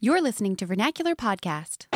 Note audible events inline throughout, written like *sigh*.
You're listening to Vernacular Podcast.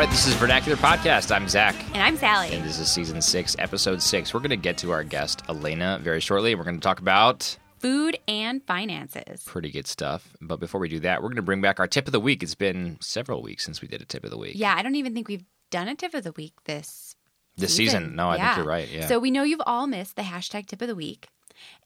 Right, this is Vernacular Podcast. I'm Zach, And I'm Sally. and this is season six, episode six. We're going to get to our guest, Elena, very shortly. We're going to talk about Food and finances. pretty good stuff. But before we do that, we're going to bring back our tip of the week. It's been several weeks since we did a tip of the week. Yeah, I don't even think we've done a tip of the week this This season. No, I think you're right, yeah. So we know you've all missed the hashtag tip of the week.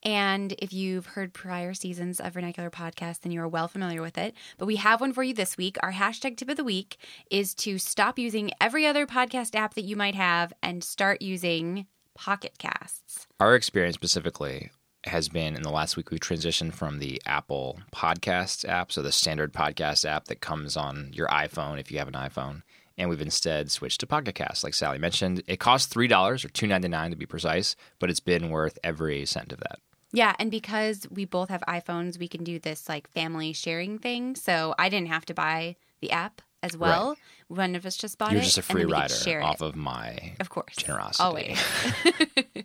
And if you've heard prior seasons of Vernacular Podcast, then you are well familiar with it. But we have one for you this week. Our hashtag tip of the week is to stop using every other podcast app that you might have and start using Pocket Casts. Our experience specifically has been in the last week, we've transitioned from the Apple Podcasts app, so the standard podcast app that comes on your iPhone if you have an iPhone. And we've instead switched to Pocket Cast, like Sally mentioned. It costs $3 or two ninety nine to be precise, but it's been worth every cent of that. Yeah, and because we both have iPhones, we can do this like family sharing thing. So I didn't have to buy the app as well. One of us just bought it. You're just a free then we could rider off it. of my Of course. generosity. Always. *laughs*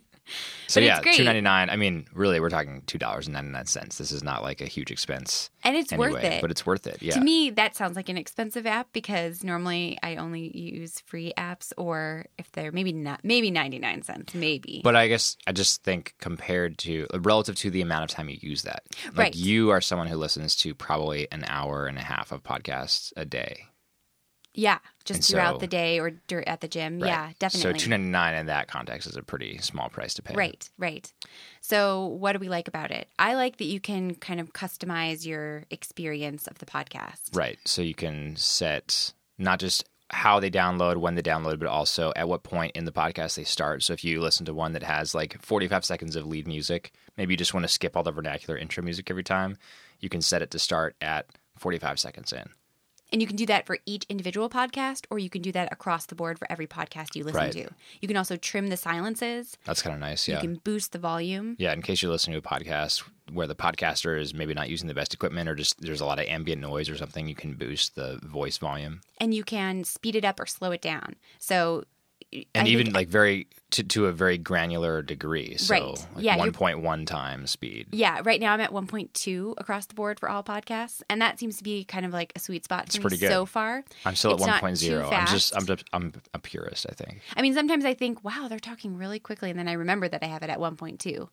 So But yeah, two ninety nine. I mean, really, we're talking two dollars and ninety nine cents. This is not like a huge expense, And it's anyway, worth it. but it's worth it. Yeah, To me, that sounds like an expensive app because normally I only use free apps or if they're maybe not maybe 99 cents, maybe. But I guess I just think compared to relative to the amount of time you use that, like Right. you are someone who listens to probably an hour and a half of podcasts a day. Yeah, just And throughout so- the day or at the gym. Right? Yeah, definitely. So two ninety nine in that context is a pretty small price to pay. Right, right. So, what do we like about it? I like that you can kind of customize your experience of the podcast. Right. So you can set not just how they download, when they download, but also at what point in the podcast they start. So if you listen to one that has like 45 seconds of lead music, maybe you just want to skip all the vernacular intro music every time, you can set it to start at 45 seconds in. And you can do that for each individual podcast, or you can do that across the board for every podcast you listen Right. to. You can also trim the silences. That's kind of nice. Yeah. You can boost the volume. Yeah. In case you're listening to a podcast where the podcaster is maybe not using the best equipment or just there's a lot of ambient noise or something, you can boost the voice volume. and you can speed it up or slow it down. So, And I even think- like very to, to a very granular degree. So Right. like Yeah, 1.1 times speed. yeah, right now I'm at 1.2 across the board for all podcasts, and that seems to be kind of like a sweet spot me pretty good. so far. I'm still It's at not 1.0. I'm just I'm just I'm a purist, I think. I mean, sometimes I think, wow, they're talking really quickly, and then I remember that I have it at 1.2,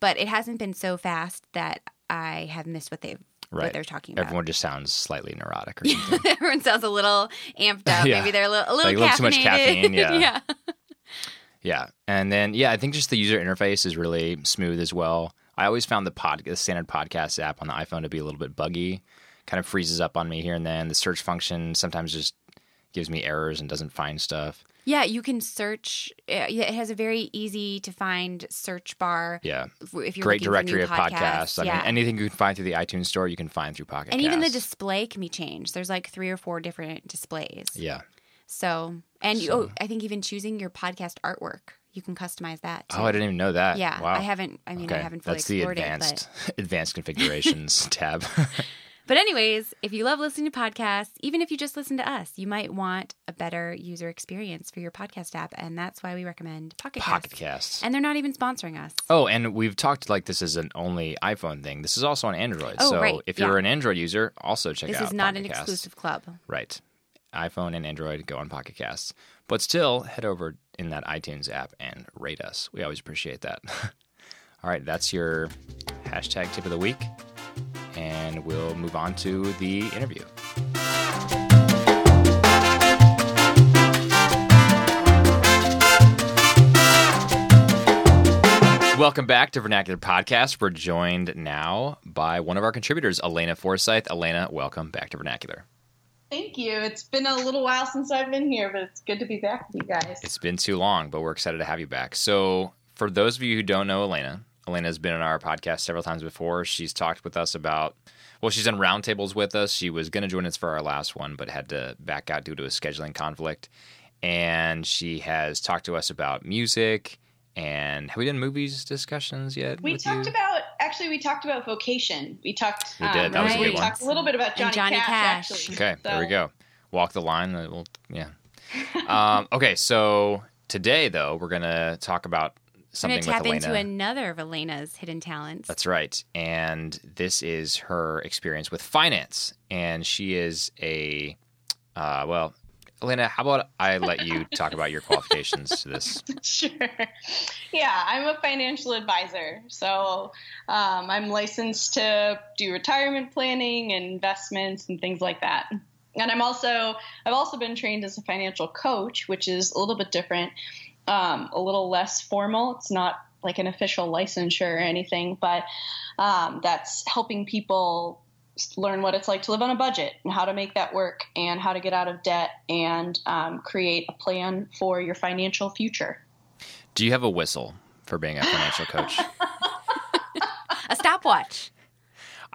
but it hasn't been so fast that I have missed what they Right. what they're talking about. Everyone just sounds slightly neurotic or *laughs* something. Everyone sounds a little amped up. Yeah. Maybe they're a little, a little Like a little too much caffeinated. caffeine, yeah. *laughs* yeah. yeah. And then yeah, I think just the user interface is really smooth as well. I always found the pod the standard podcast app on the iPhone to be a little bit buggy. Kind of freezes up on me here and then. The search function sometimes just gives me errors and doesn't find stuff. Yeah, you can search. uh, It has a very easy to find search bar. Yeah. If you're Great directory of podcasts. I yeah. mean, anything you can find through the iTunes store, you can find through Pocket and even the display can be changed. There's like three or four different displays. Yeah. So, and you, oh, I think even choosing your podcast artwork, you can customize that. Too. Oh, I didn't even know that. Yeah, Wow. I haven't. I mean, I haven't fully That's the advanced it. advanced *laughs* configurations *laughs* tab. *laughs* But, anyways, if you love listening to podcasts, even if you just listen to us, you might want a better user experience for your podcast app, and that's why we recommend Pocket, Pocket Casts. Casts. And they're not even sponsoring us. Oh, and we've talked like this is an only iPhone thing. This is also on Android. Oh, so right, if you're an Android user, also check this out This is not Pocket an Casts. exclusive club. Right. iPhone and Android go on Pocket Casts. But still, head over in that iTunes app and rate us. We always appreciate that. *laughs* All right, that's your hashtag tip of the week. And we'll move on to the interview. Welcome back to Vernacular Podcast. We're joined now by one of our contributors, Elena Forsyth. Elena, welcome back to Vernacular. Thank you. It's been a little while since I've been here, but it's good to be back with you guys. It's been too long, but we're excited to have you back. So, for those of you who don't know Elena, Elena's been on our podcast several times before. She's talked with us about, well, she's done roundtables with us. She was going to join us for our last one, but had to back out due to a scheduling conflict. And she has talked to us about music. And have we done movies discussions yet? We with talked you? about actually we talked about vocation. We talked. We did. That was a good one. talked a little bit about Johnny, Johnny Cash, Cash. actually. Okay, there we go. Walk the line. uh, We'll, yeah. um, okay, so today though we're gonna talk about We're something going to tap Elena. into another of Elena's hidden talents. That's right, and this is her experience with finance, and she is a uh, well. Elena, how about I let you *laughs* talk about your qualifications to this? *laughs* Sure. Yeah, I'm a financial advisor. So um, I'm licensed to do retirement planning and investments and things like that. And I'm also I've also been trained as a financial coach, which is a little bit different, um, a little less formal. It's not like an official licensure or anything, but um, that's helping people learn what it's like to live on a budget and how to make that work and how to get out of debt and um, create a plan for your financial future. Do you have a whistle for being a financial coach? *laughs* A stopwatch.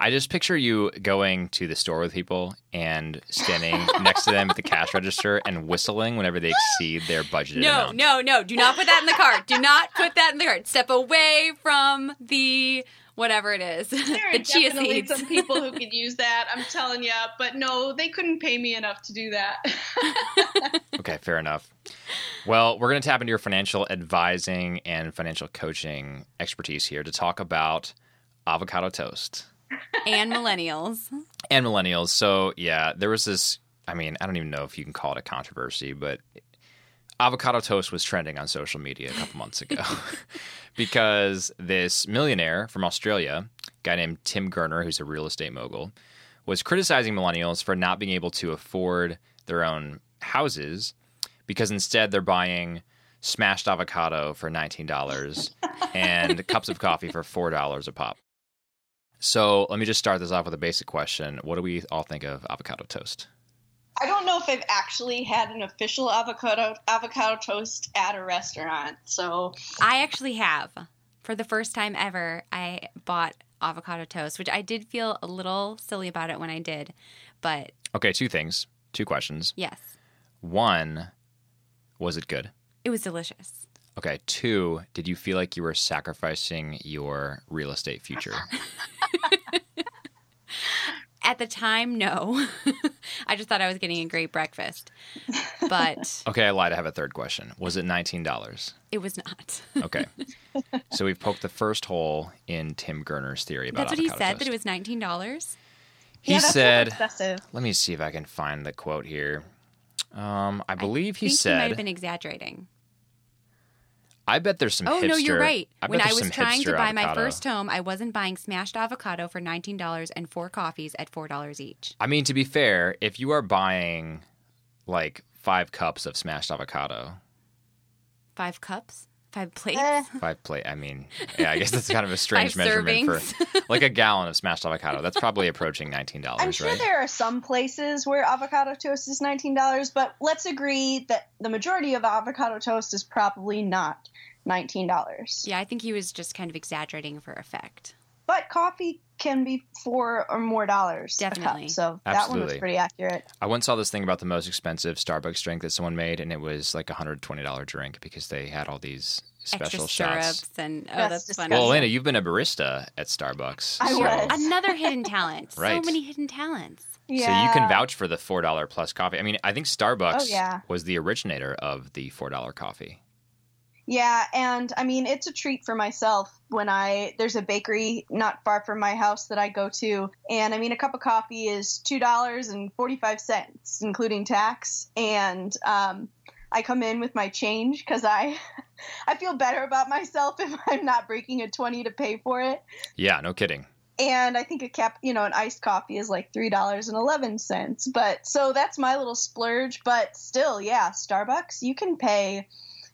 I just picture you going to the store with people and standing *laughs* next to them at the cash register and whistling whenever they exceed their budgeted No, amount. no, no. Do not put that in the cart. Do not put that in the cart. Step away from the whatever it is. There are *laughs* the chia definitely seeds. some people who *laughs* could use that. I'm telling you, but no, they couldn't pay me enough to do that. Okay, fair enough. Well, we're going to tap into your financial advising and financial coaching expertise here to talk about avocado toast and millennials. and millennials. So, yeah, there was this. I mean, I don't even know if you can call it a controversy, but avocado toast was trending on social media a couple months ago *laughs* *laughs* because this millionaire from Australia, a guy named Tim Gurner, who's a real estate mogul, was criticizing millennials for not being able to afford their own houses because instead they're buying smashed avocado for $19 *laughs* and cups of coffee for $4 a pop. So let me just start this off with a basic question. What do we all think of avocado toast? I don't know if I've actually had an official avocado avocado toast at a restaurant. So I actually have. For the first time ever, I bought avocado toast, which I did feel a little silly about it when I did. But Okay, two things, two questions. yes, One, was it good? it was delicious. Okay, two, did you feel like you were sacrificing your real estate future? *laughs* At the time, no. *laughs* I just thought I was getting a great breakfast. But *laughs* Okay, I lied. I have a third question. Was it $19? it was not. *laughs* Okay. so we've poked the first hole in Tim Gurner's theory about That's what he avocado said, toast. that it was $19. He yeah, that's said, excessive. let me see if I can find the quote here. Um, I believe he I think he might said, have been exaggerating. I bet there's some Oh hipster. no, you're right. I when I was trying to buy my first home, I wasn't buying smashed avocado for nineteen dollars and four coffees at four dollars each. I mean, to be fair, if you are buying like five cups of smashed avocado, Five cups, five plates. Eh, five plate, I mean, yeah, I guess that's kind of a *laughs* strange measurement servings. for like a *laughs* gallon of smashed avocado. That's probably approaching nineteen dollars, I'm sure right? there are some places where avocado toast is $19, but let's agree that the majority of avocado toast is probably not $19. Yeah, I think he was just kind of exaggerating for effect. But coffee can be four or more dollars a Definitely. cup, so that one was pretty accurate. I once saw this thing about the most expensive Starbucks drink that someone made, and it was like a hundred twenty dollar drink because they had all these special Extra shots. syrups and oh, That's that's, funny. Well, Elena, you've been a barista at Starbucks, I so, was. Another hidden talent. Right. So many hidden talents. so you can vouch for the four dollar plus coffee. I mean, I think Starbucks Oh, yeah. was the originator of the four dollar coffee. Yeah, and I mean it's a treat for myself when I there's a bakery not far from my house that I go to, and I mean a cup of coffee is two dollars and forty five cents, including tax, and um, I come in with my change because I *laughs* I feel better about myself *laughs* if I'm not breaking a twenty to pay for it. Yeah, no kidding. And I think a cap, you know, an iced coffee is like three dollars and eleven cents. But so that's my little splurge. But still, yeah, Starbucks, you can pay,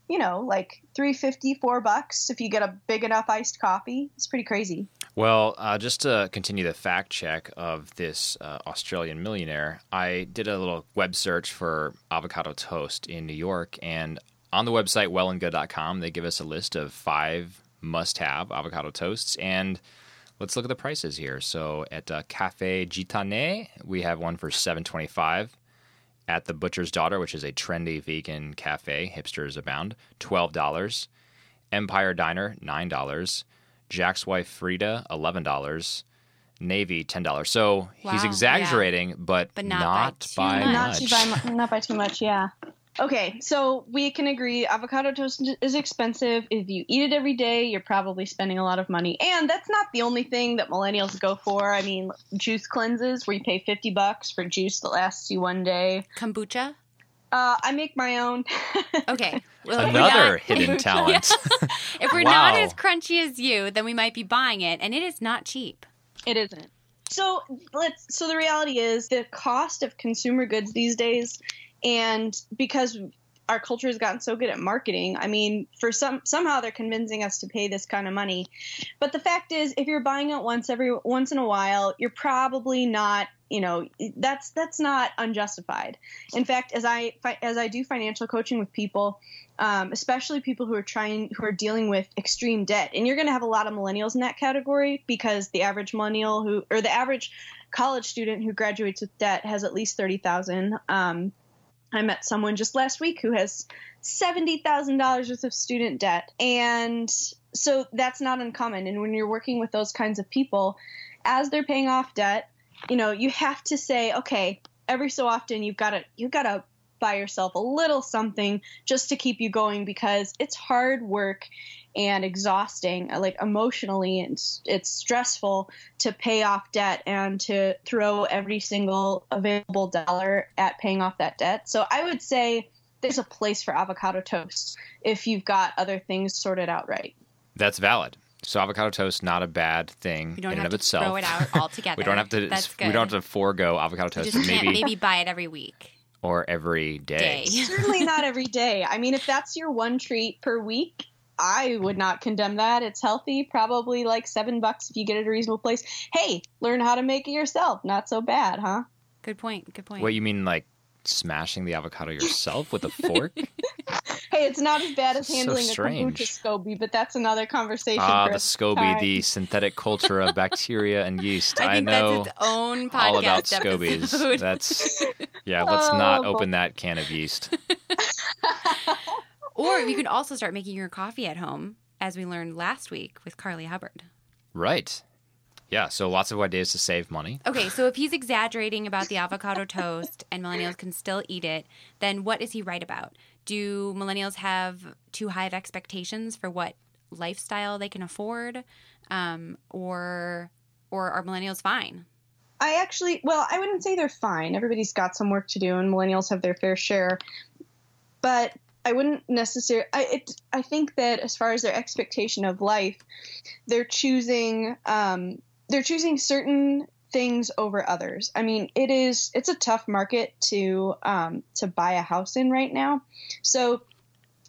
you know, like three fifty, four bucks if you get a big enough iced coffee. It's pretty crazy. Well, uh, just to continue the fact check of this uh, Australian millionaire, I did a little web search for avocado toast in New York, and on the website wellandgood.com, they give us a list of five must have avocado toasts. And let's look at the prices here. So at uh, Cafe Gitane, we have one for seven twenty five. At the Butcher's Daughter, which is a trendy vegan cafe, hipsters abound, twelve dollars. Empire Diner, nine dollars. Jack's wife Freda, eleven dollars. Navy, ten dollars. So he's Wow, exaggerating, but, But not not, by by, not much. too by not by too much yeah okay so we can agree avocado toast is expensive if you eat it every day you're probably spending a lot of money and that's not the only thing that millennials go for i mean juice cleanses where you pay 50 bucks for juice that lasts you one day Kombucha. uh, i make my own *laughs* Okay. Well, Another not- hidden *laughs* talent. *laughs* If we're not as crunchy as you, then we might be buying it, and it is not cheap. It isn't. So let's. So the reality is the cost of consumer goods these days, and because our culture has gotten so good at marketing, I mean, for some somehow they're convincing us to pay this kind of money. But the fact is, if you're buying it once every once in a while, you're probably not. You know, that's that's not unjustified. In fact, as I as I do financial coaching with people, um, especially people who are trying who are dealing with extreme debt and you're going to have a lot of millennials in that category because the average millennial who or the average college student who graduates with debt has at least 30000 um, i met someone just last week who has $70000 worth of student debt. And so that's not uncommon. And when you're working with those kinds of people as they're paying off debt you know you have to say okay every so often you've got to you've got to buy yourself a little something just to keep you going because it's hard work and exhausting uh, like emotionally and it's, it's stressful to pay off debt and to throw every single available dollar at paying off that debt so i would say there's a place for avocado toast if you've got other things sorted out right That's valid. So avocado toast not a bad thing We don't in have and to of itself. throw it out altogether. *laughs* we don't have to. That's good. We don't have to forego avocado You toast, just but can't maybe maybe buy it every week. Or every day. Day. *laughs* certainly not every day i mean if that's your one treat per week I would not condemn that. It's healthy, probably like seven bucks if you get it at a reasonable place. Hey, learn how to make it yourself. Not so bad, huh? Good point. Good point. What you mean, like smashing the avocado yourself with a fork? *laughs* Hey, it's not as bad as So handling a kombucha SCOBY, but that's another conversation. ah, for the SCOBY, time. the synthetic culture of bacteria and yeast. *laughs* I think know that's its own podcast all about SCOBYs. episode. That's *laughs* yeah. Let's Oh, not boy. open that can of yeast. or you can also start making your coffee at home, as we learned last week with Carly Hubbard. Right. Yeah. So lots of ideas to save money. Okay, so if he's exaggerating about the avocado *laughs* toast and millennials can still eat it, then what is he right about? Do millennials have too high of expectations for what lifestyle they can afford, um, or or are millennials fine? I actually, well, I wouldn't say they're fine. Everybody's got some work to do, and millennials have their fair share. But I wouldn't necessarily. I it, I think that as far as their expectation of life, they're choosing um, they're choosing certain things over others. I mean, it is it's a tough market to um, to buy a house in right now. So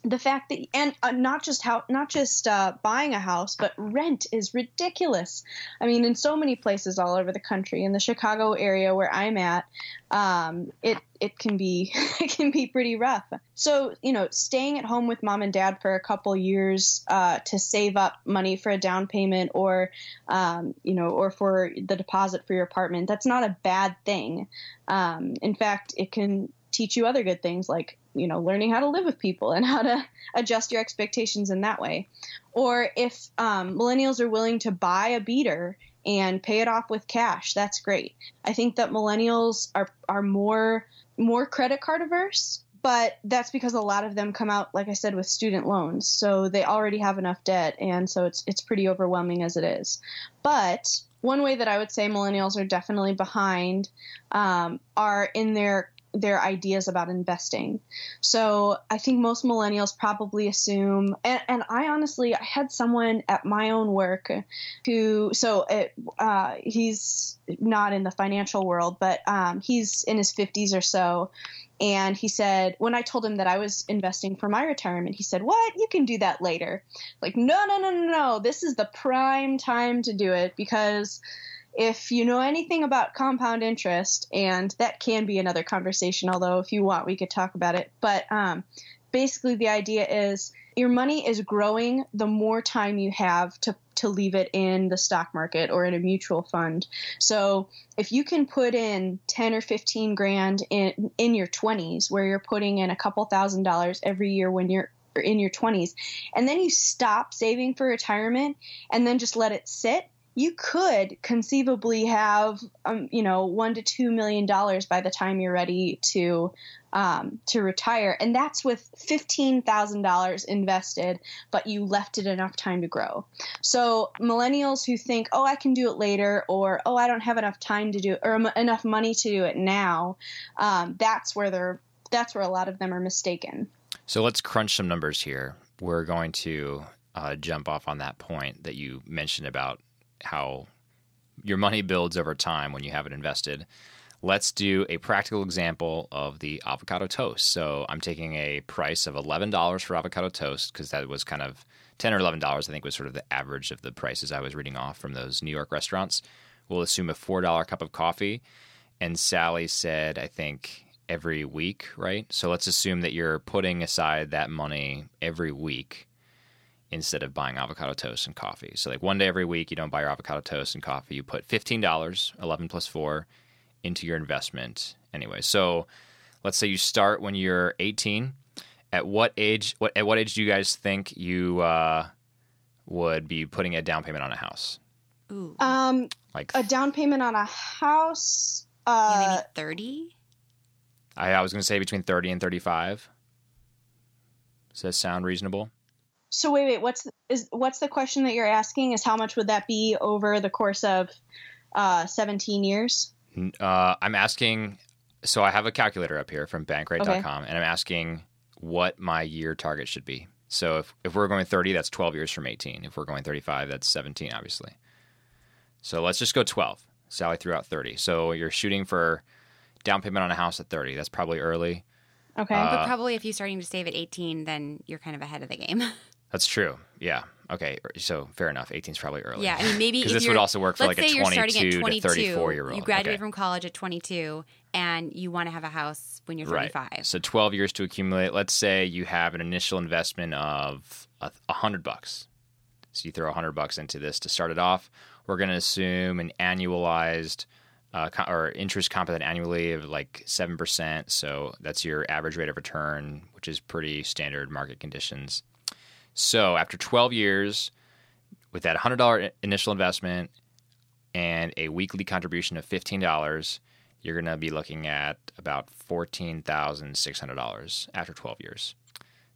the fact that and uh, not just how not just uh, buying a house but rent is ridiculous. I mean in so many places all over the country in the chicago area where i'm at um, it it can be *laughs* it can be pretty rough. So you know staying at home with mom and dad for a couple years uh, to save up money for a down payment or um, you know or for the deposit for your apartment that's not a bad thing. Um, in fact it can teach you other good things like you know learning how to live with people and how to adjust your expectations in that way. Or if um, millennials are willing to buy a beater and pay it off with cash that's great. I think that millennials are are more more credit card averse but that's because a lot of them come out like i said with student loans. So they already have enough debt and so it's it's pretty overwhelming as it is. But one way that i would say millennials are definitely behind um, are in their their ideas about investing. So I think most millennials probably assume, and, and I honestly, I had someone at my own work who, so it, uh, he's not in the financial world, but um, he's in his 50s or so. And he said, when I told him that I was investing for my retirement, he said, What? You can do that later. Like, no, no, no, no, no. This is the prime time to do it because if you know anything about compound interest, and that can be another conversation, although if you want, we could talk about it. But um, basically the idea is your money is growing the more time you have to to leave it in the stock market or in a mutual fund. So if you can put in 10 or 15 grand in in your 20s where you're putting in a couple thousand dollars every year when you're in your 20s and then you stop saving for retirement and then just let it sit you could conceivably have um, you know one to two million dollars by the time you're ready to um, to retire, and that's with fifteen thousand dollars invested, but you left it enough time to grow. So millennials who think, "Oh, I can do it later," or "Oh, I don't have enough time to do it," or enough money to do it now, um, that's where they're that's where a lot of them are mistaken. So let's crunch some numbers here. We're going to uh, jump off on that point that you mentioned about how your money builds over time when you have it invested. Let's do a practical example of the avocado toast. So I'm taking a price of $11 for avocado toast because that was kind of 10 or $11, I think was sort of the average of the prices I was reading off from those New York restaurants. We'll assume a $4 cup of coffee. And Sally said, I think every week, right? So let's assume that you're putting aside that money every week instead of buying avocado toast and coffee. So like one day every week you don't buy your avocado toast and coffee. You put $15, 11 plus 4 into your investment anyway. So let's say you start when you're 18. At what age what at what age do you guys think you uh, would be putting a down payment on a house? Ooh. Um, Like a down payment on a house. Uh, maybe 30? I, I was going to say between 30 and 35. Does that sound reasonable? So wait, wait. What's is what's the question that you're asking? Is how much would that be over the course of uh, 17 years? Uh, I'm asking. So I have a calculator up here from Bankrate.com, and I'm asking what my year target should be. So if if we're going 30, that's 12 years from 18. If we're going 35, that's 17, obviously. So let's just go 12. Sally threw out 30. So you're shooting for down payment on a house at 30. That's probably early. Okay. Uh, but probably if you're starting to save at 18, then you're kind of ahead of the game. *laughs* That's true. Yeah. Okay. So fair enough. 18 is probably early. yeah, I mean, maybe *laughs* because this would also work for let's like a say you're starting 22 at 22, to 34 year old. You graduate Okay. from college at 22, and you want to have a house when you're 35. Right. So 12 years to accumulate. Let's say you have an initial investment of a, a hundred bucks. So you throw a hundred bucks into this to start it off. We're going to assume an annualized uh, or interest compounded annually of like seven percent. So that's your average rate of return, which is pretty standard market conditions. So after 12 years, with that $100 initial investment and a weekly contribution of $15, you're going to be looking at about $14,600 after 12 years.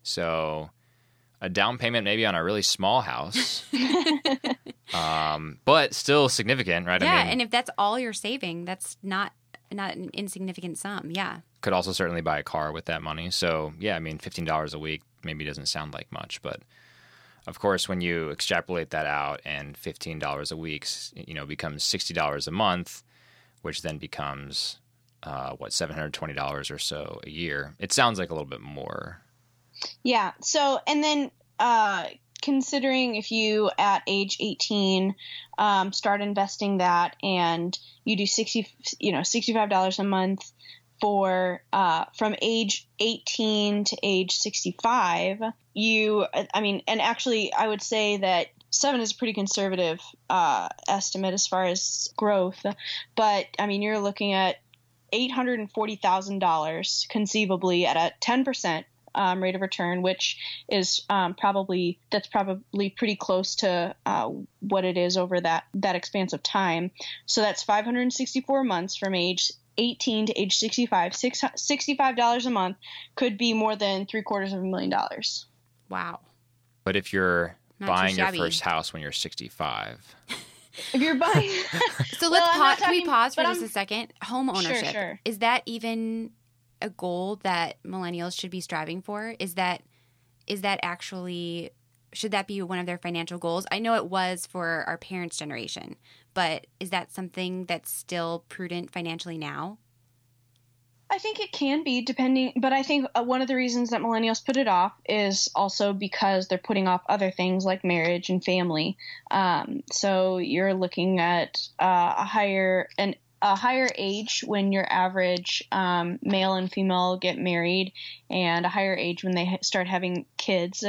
So a down payment maybe on a really small house, *laughs* um, but still significant, right? yeah, I mean, and if that's all you're saving, that's not not an insignificant sum. Yeah. could also certainly buy a car with that money. So yeah, I mean, fifteen dollars a week maybe doesn't sound like much, but of course, when you extrapolate that out and fifteen dollars a week, you know, becomes sixty dollars a month, which then becomes uh, what seven hundred twenty dollars or so a year. It sounds like a little bit more. Yeah. So, and then uh, considering if you at age 18 um, start investing that and you do 60, you know, $65 a month for uh, from age 18 to age 65, you, I mean, and actually, I would say that seven is a pretty conservative uh, estimate as far as growth, but I mean, you're looking at $840,000 conceivably at a 10% um, rate of return, which is um, probably that's probably pretty close to uh, what it is over that that expanse of time. So that's 564 months from age 18 to age 65. Six, $65 a month could be more than three quarters of a million dollars. Wow. But if you're Not buying your first house when you're sixty-five, *laughs* If you're buying, *laughs* So let's I'm pause. Can we pause for just I'm- a second? Home ownership. sure. Is that even a goal that millennials should be striving for? Is that is that actually should that be one of their financial goals? I know it was for our parents' generation, but is that something that's still prudent financially now? I think it can be depending, but I think uh, one of the reasons that millennials put it off is also because they're putting off other things like marriage and family. Um, so you're looking at uh, a higher and a higher age when your average um, male and female get married, and a higher age when they start having kids.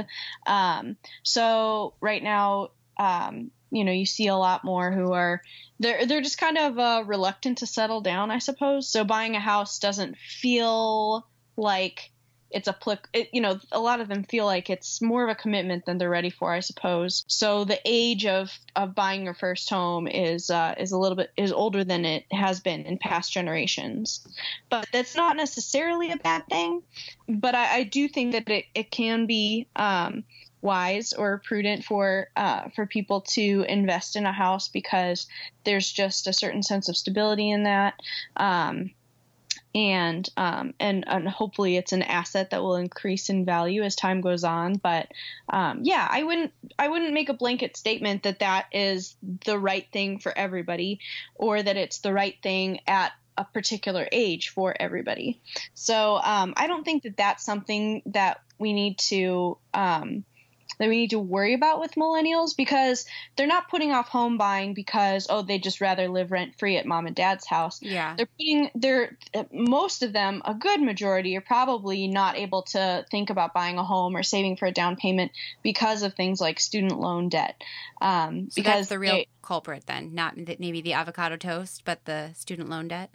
Um, so right now, um, you know, you see a lot more who are they're they're just kind of uh, reluctant to settle down, I suppose. So buying a house doesn't feel like it's a plic- it, you know a lot of them feel like it's more of a commitment than they're ready for i suppose. So the age of of buying your first home is uh, is a little bit is older than it has been in past generations. But that's not necessarily a bad thing. But i, I do think that it, it can be um, wise or prudent for uh, for people to invest in a house because there's just a certain sense of stability in that um, and um, and and hopefully it's an asset that will increase in value as time goes on. But um, yeah, I wouldn't I wouldn't make a blanket statement that that is the right thing for everybody, or that it's the right thing at a particular age for everybody. So um, I don't think that that's something that we need to um, that we need to worry about with millennials because they're not putting off home buying because oh they just rather live rent free at mom and dad's house. Yeah. They're putting they're most of them, a good majority are probably not able to think about buying a home or saving for a down payment because of things like student loan debt. Um, So because that's the real they- culprit then, not maybe the avocado toast, but the student loan debt.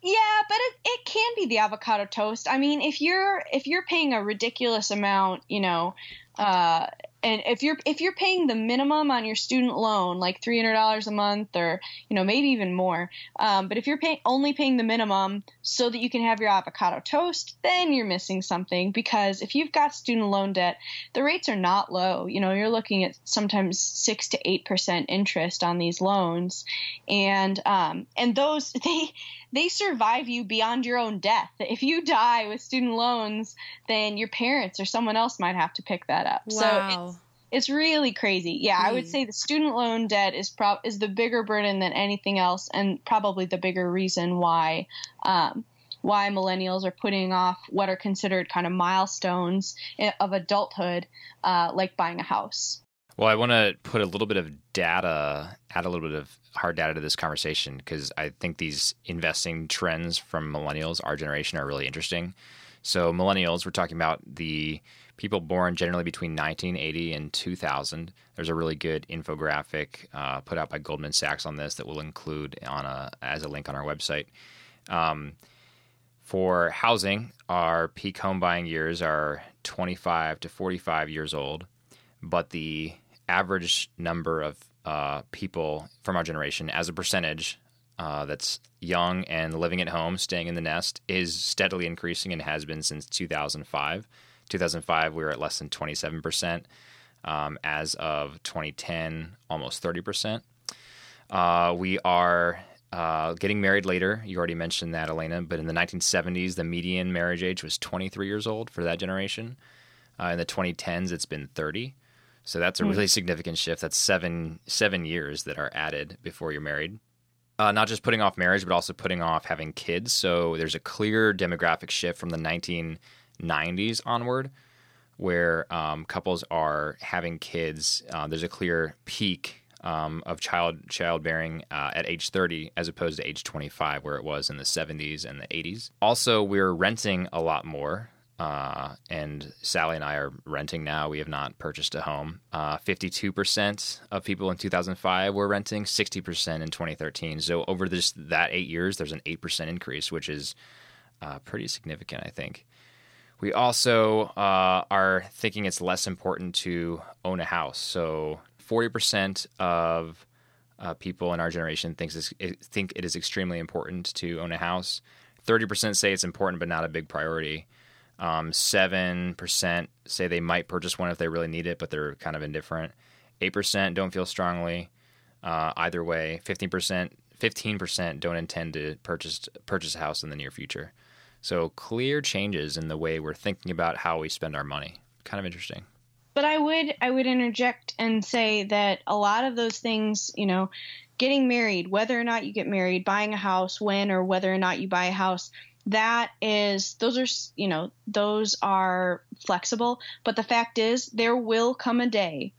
Yeah, but it, it can be the avocado toast. I mean, if you're if you're paying a ridiculous amount, you know, uh, and if you're if you're paying the minimum on your student loan, like three hundred dollars a month, or you know maybe even more, um, but if you're paying only paying the minimum so that you can have your avocado toast, then you're missing something because if you've got student loan debt, the rates are not low. You know, you're looking at sometimes six to eight percent interest on these loans, and um, and those *laughs* they they survive you beyond your own death. If you die with student loans, then your parents or someone else might have to pick that up. So Wow. it's, it's really crazy. Yeah, I would Hmm. say the student loan debt is prob is the bigger burden than anything else, and probably the bigger reason why um, why millennials are putting off what are considered kind of milestones of adulthood, uh, like buying a house. Well, I want to put a little bit of data, add a little bit of hard data to this conversation because I think these investing trends from millennials, our generation, are really interesting. So, millennials, we're talking about the people born generally between 1980 and 2000. There's a really good infographic uh, put out by Goldman Sachs on this that we'll include on a as a link on our website. Um, for housing, our peak home buying years are 25 to 45 years old, but the average number of uh, people from our generation as a percentage uh, that's young and living at home, staying in the nest, is steadily increasing and has been since 2005. 2005, we were at less than 27%. Um, as of 2010, almost 30%. Uh, we are uh, getting married later. You already mentioned that, Elena. But in the 1970s, the median marriage age was 23 years old for that generation. Uh, in the 2010s, it's been 30. So that's a really significant shift. That's seven seven years that are added before you're married. Uh, not just putting off marriage, but also putting off having kids. So there's a clear demographic shift from the 1990s onward, where um, couples are having kids. Uh, there's a clear peak um, of child childbearing uh, at age 30 as opposed to age 25 where it was in the 70s and the 80s also we're renting a lot more uh, and Sally and I are renting now. We have not purchased a home. Uh, 52% of people in 2005 were renting, 60% in 2013. So over this that eight years, there's an 8% increase, which is uh, pretty significant, I think. We also uh, are thinking it's less important to own a house. So 40% of uh, people in our generation thinks think it is extremely important to own a house. 30% say it's important but not a big priority. Um, 7% say they might purchase one if they really need it, but they're kind of indifferent. 8% don't feel strongly uh, either way. 15%, 15% don't intend to purchase, purchase a house in the near future. So clear changes in the way we're thinking about how we spend our money. Kind of interesting. but I would I would interject and say that a lot of those things, you know, getting married, whether or not you get married, buying a house, when or whether or not you buy a house, that is those are you know those are flexible. But the fact is, there will come a day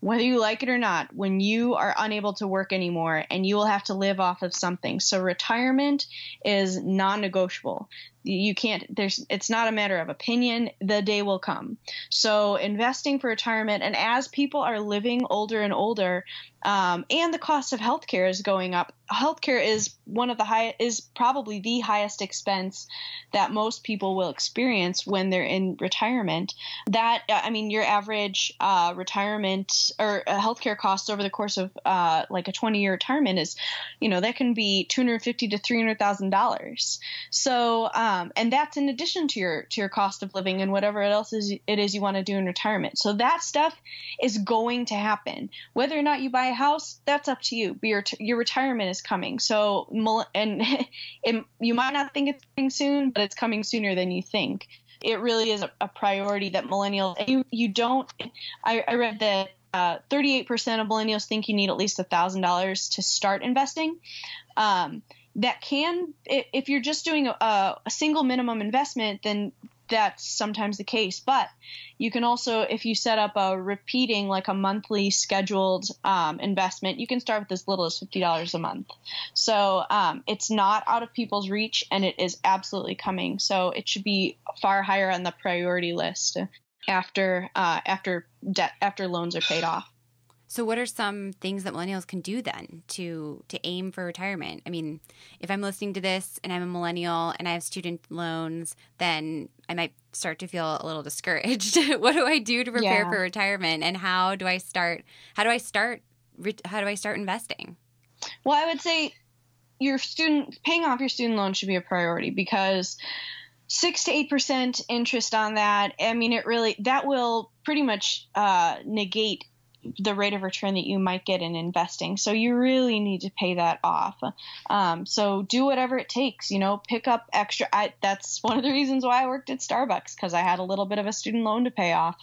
whether you like it or not, when you are unable to work anymore and you will have to live off of something. So retirement is non negotiable you can't there's it's not a matter of opinion. The day will come. So investing for retirement and as people are living older and older um, and the cost of healthcare is going up healthcare is one of the high is probably the highest expense that most people will experience when they're in retirement. That i mean your average uh, retirement or uh, healthcare costs over the course of uh, like a 20 year retirement is you know that can be 250 to 300 thousand dollars. So um, um, and that's in addition to your to your cost of living and whatever else is it is you want to do in retirement. So that stuff is going to happen. Whether or not you buy a house, that's up to you. But your your retirement is coming. So and *laughs* it, you might not think it's coming soon, but it's coming sooner than you think. It really is a, a priority that millennials. You you don't. I, I read that uh, 38% of millennials think you need at least $1,000 to start investing. Um, that can if you're just doing a, a, single minimum investment then that's sometimes the case. But you can also if you set up a repeating like a monthly scheduled um, investment you can start with as little as $50 a month. So um, it's not out of people's reach and it is absolutely coming. So it should be far higher on the priority list after uh, after debt after loans are paid off so, what are some things that millennials can do then to to aim for retirement? I mean, if I'm listening to this and I'm a millennial and I have student loans, then I might start to feel a little discouraged. *laughs* what do I do to prepare yeah. for retirement, and how do I start? How do I start? How do I start investing? Well, I would say your student paying off your student loan should be a priority because six to eight percent interest on that. I mean, it really that will pretty much uh, negate the rate of return that you might get in investing. So you really need to pay that off. Um, so do whatever it takes. You know, pick up extra. I, that's one of the reasons why I worked at Starbucks because I had a little bit of a student loan to pay off.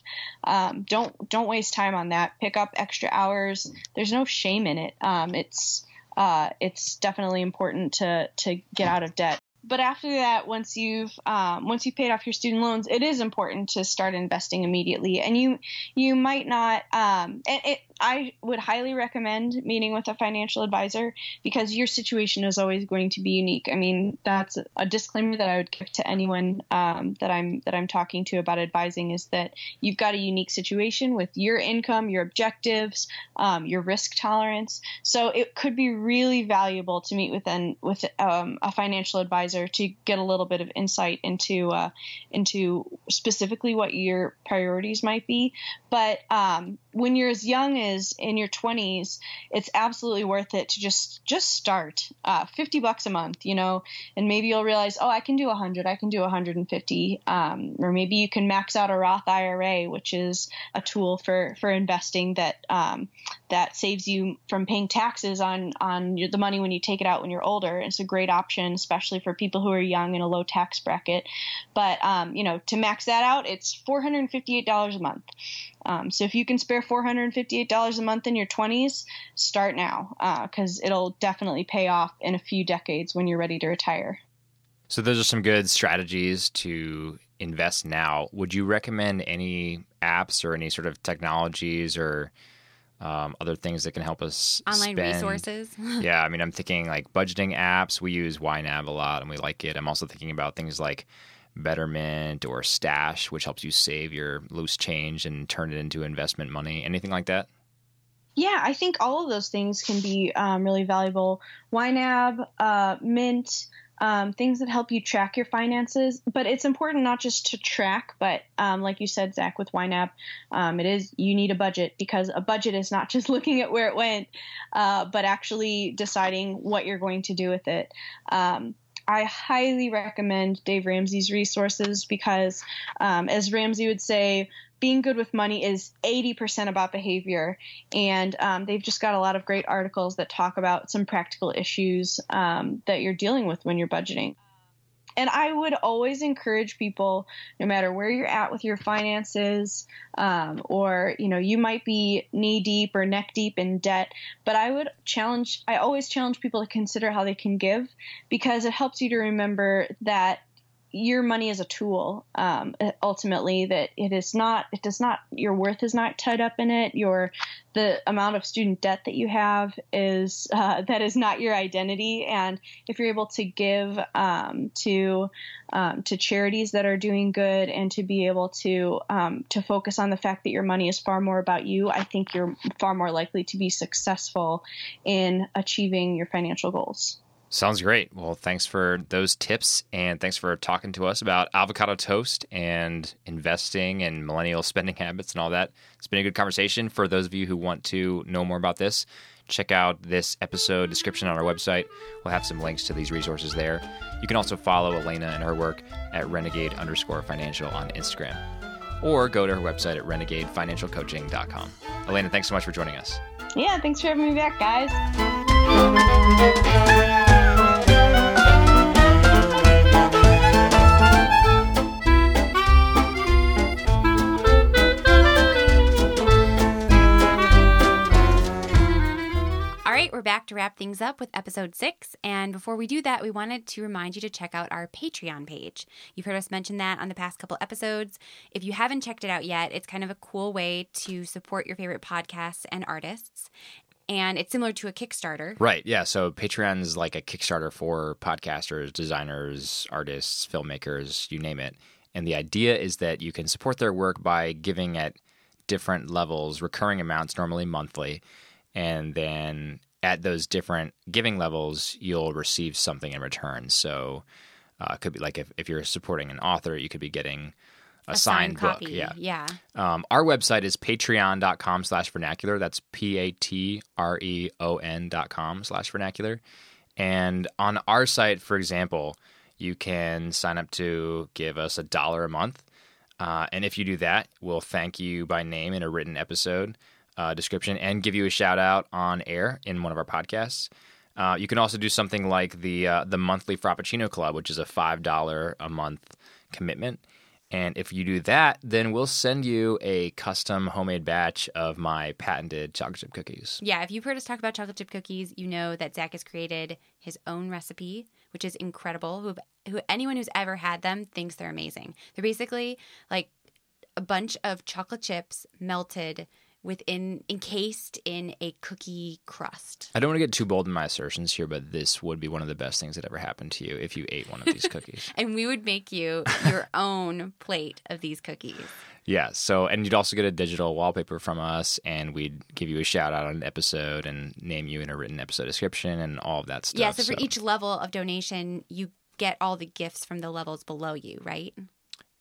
Um, don't don't waste time on that. Pick up extra hours. There's no shame in it. Um, it's uh, it's definitely important to to get out of debt but after that, once you've um, once you've paid off your student loans, it is important to start investing immediately. And you you might not. Um, it, I would highly recommend meeting with a financial advisor because your situation is always going to be unique. I mean, that's a disclaimer that I would give to anyone um, that I'm that I'm talking to about advising is that you've got a unique situation with your income, your objectives, um, your risk tolerance. So it could be really valuable to meet with an with um, a financial advisor to get a little bit of insight into uh, into specifically what your priorities might be. But um, when you're as young as in your 20s, it's absolutely worth it to just just start. Uh, 50 bucks a month, you know, and maybe you'll realize, oh, I can do 100, I can do 150, um, or maybe you can max out a Roth IRA, which is a tool for for investing that um, that saves you from paying taxes on on your, the money when you take it out when you're older. It's a great option, especially for people who are young in a low tax bracket. But um, you know, to max that out, it's $458 a month. Um, so if you can spare $458 a month in your 20s, start now because uh, it'll definitely pay off in a few decades when you're ready to retire. So those are some good strategies to invest now. Would you recommend any apps or any sort of technologies or um, other things that can help us online spend. resources. *laughs* yeah, I mean, I'm thinking like budgeting apps. We use YNAB a lot, and we like it. I'm also thinking about things like Betterment or Stash, which helps you save your loose change and turn it into investment money. Anything like that? Yeah, I think all of those things can be um, really valuable. YNAB, uh, Mint, um, things that help you track your finances. But it's important not just to track, but um, like you said, Zach, with YNAB, um, it is you need a budget because a budget is not *laughs* just looking at where it went, uh, but actually deciding what you're going to do with it. I highly recommend Dave Ramsey's resources because, um, as Ramsey would say, being good with money is 80% about behavior. And um, they've just got a lot of great articles that talk about some practical issues um, that you're dealing with when you're budgeting and I would always encourage people, no matter where you're at with your finances, um, or you know, you might be knee deep or neck deep in debt, but I would challenge. I always challenge people to consider how they can give, because it helps you to remember that your money is a tool um, ultimately that it is not it does not your worth is not tied up in it your the amount of student debt that you have is *laughs* uh, that is not your identity and if you're able to give um, to um, to charities that are doing good and to be able to um, to focus on the fact that your money is far more about you I think you're far more likely to be successful in achieving your financial goals. Sounds great. Well, thanks for those tips and thanks for talking to us about avocado toast and investing and millennial spending *laughs* habits and all that. It's been a good conversation. For those of you who want to know more about this, check out this episode description on our website. We'll have some links to these resources there. You can also follow Elena and her work at renegade underscore financial on Instagram or go to her website at renegadefinancialcoaching.com. Elena, thanks so much for joining us. Yeah, thanks for having me back, guys. We're back to wrap things up with episode six. And before we do that, we wanted to remind you to check out our Patreon page. You've heard us mention that on the past couple episodes. If you haven't checked it out yet, it's kind of a cool way to support your favorite podcasts and artists. And it's similar to a Kickstarter. Right. Yeah. So Patreon is like a Kickstarter for podcasters, designers, artists, filmmakers, you name it. And the idea is that you can support their work by giving at different levels, recurring amounts, normally monthly. And then at those different giving levels, you'll receive something in return. So uh, it could be like if, if you're supporting an author, you could be getting a, a signed, signed book. Yeah. Yeah. Um, our website is patreon.com slash vernacular. That's P A T R E O N dot com slash vernacular. And on our site, for example, you can sign up to give us a dollar a month. Uh, and if you do that, we'll thank you by name in a written episode uh, description and give you a shout out on air in one of our podcasts. Uh, you can also do something like the uh, the monthly Frappuccino Club, which is a five dollar a month commitment. And if you do that, then we'll send you a custom homemade batch of my patented chocolate chip cookies. Yeah, if you've heard us talk about chocolate chip cookies, you know that Zach has created his own recipe, which is incredible. Who, who anyone who's ever had them thinks they're amazing. They're basically like a bunch of chocolate chips melted within encased in a cookie crust. I don't want to get too bold in my assertions here, but this would be one of the best things that ever happened to you if you ate one of these *laughs* cookies. and we would make you your *laughs* own plate of these cookies. Yeah. So, and you'd also get a digital wallpaper from us, and we'd give you a shout out on an episode and name you in a written episode description and all of that stuff. Yeah. So, for so. each level of donation, you get all the gifts from the levels below you, right?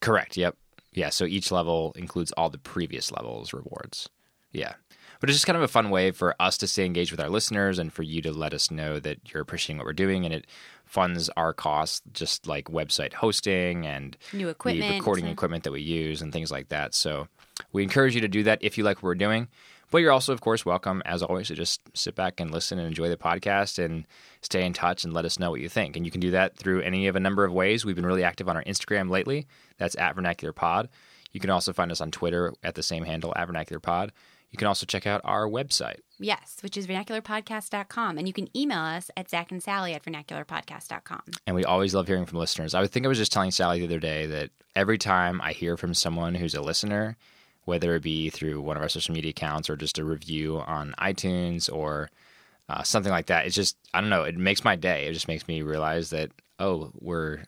Correct. Yep. Yeah. So each level includes all the previous levels rewards. Yeah. But it's just kind of a fun way for us to stay engaged with our listeners and for you to let us know that you're appreciating what we're doing and it funds our costs, just like website hosting and new equipment, the recording equipment that we use and things like that. So we encourage you to do that if you like what we're doing. But you're also, of course, welcome, as always, to just sit back and listen and enjoy the podcast and stay in touch and let us know what you think. And you can do that through any of a number of ways. We've been really active on our Instagram lately. That's at Vernacular Pod. You can also find us on Twitter at the same handle, at Vernacular Pod. You can also check out our website. Yes, which is vernacularpodcast.com. And you can email us at Zach and Sally at vernacularpodcast.com. And we always love hearing from listeners. I would think I was just telling Sally the other day that every time I hear from someone who's a listener, whether it be through one of our social media accounts or just a review on iTunes or uh, something like that, it's just, I don't know, it makes my day. It just makes me realize that, oh, we're,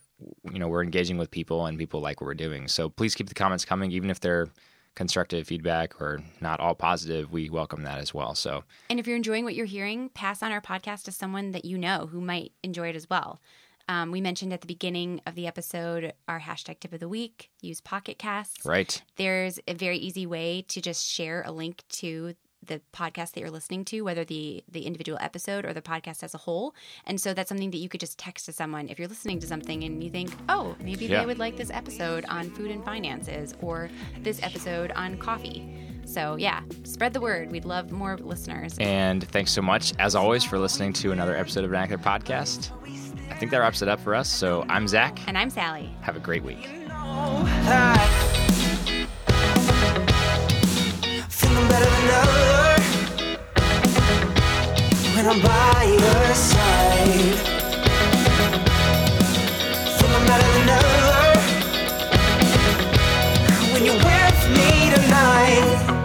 you know, we're engaging with people and people like what we're doing. So please keep the comments coming, even if they're constructive feedback or not all positive, we welcome that as well. So, and if you're enjoying what you're hearing, pass on our podcast to someone that you know who might enjoy it as well. Um, we mentioned at the beginning of the episode our hashtag tip of the week. Use Pocket Casts. Right. There's a very easy way to just share a link to the podcast that you're listening to, whether the the individual episode or the podcast as a whole. And so that's something that you could just text to someone if you're listening to something and you think, oh, maybe yeah. they would like this episode on food and finances or this episode on coffee. So yeah, spread the word. We'd love more listeners. And thanks so much, as always, for listening to another episode of Vernacular Podcast. I think that wraps it up for us. So I'm Zach. And I'm Sally. Have a great week when I'm by your side. Think I'm better than ever when you're with me tonight.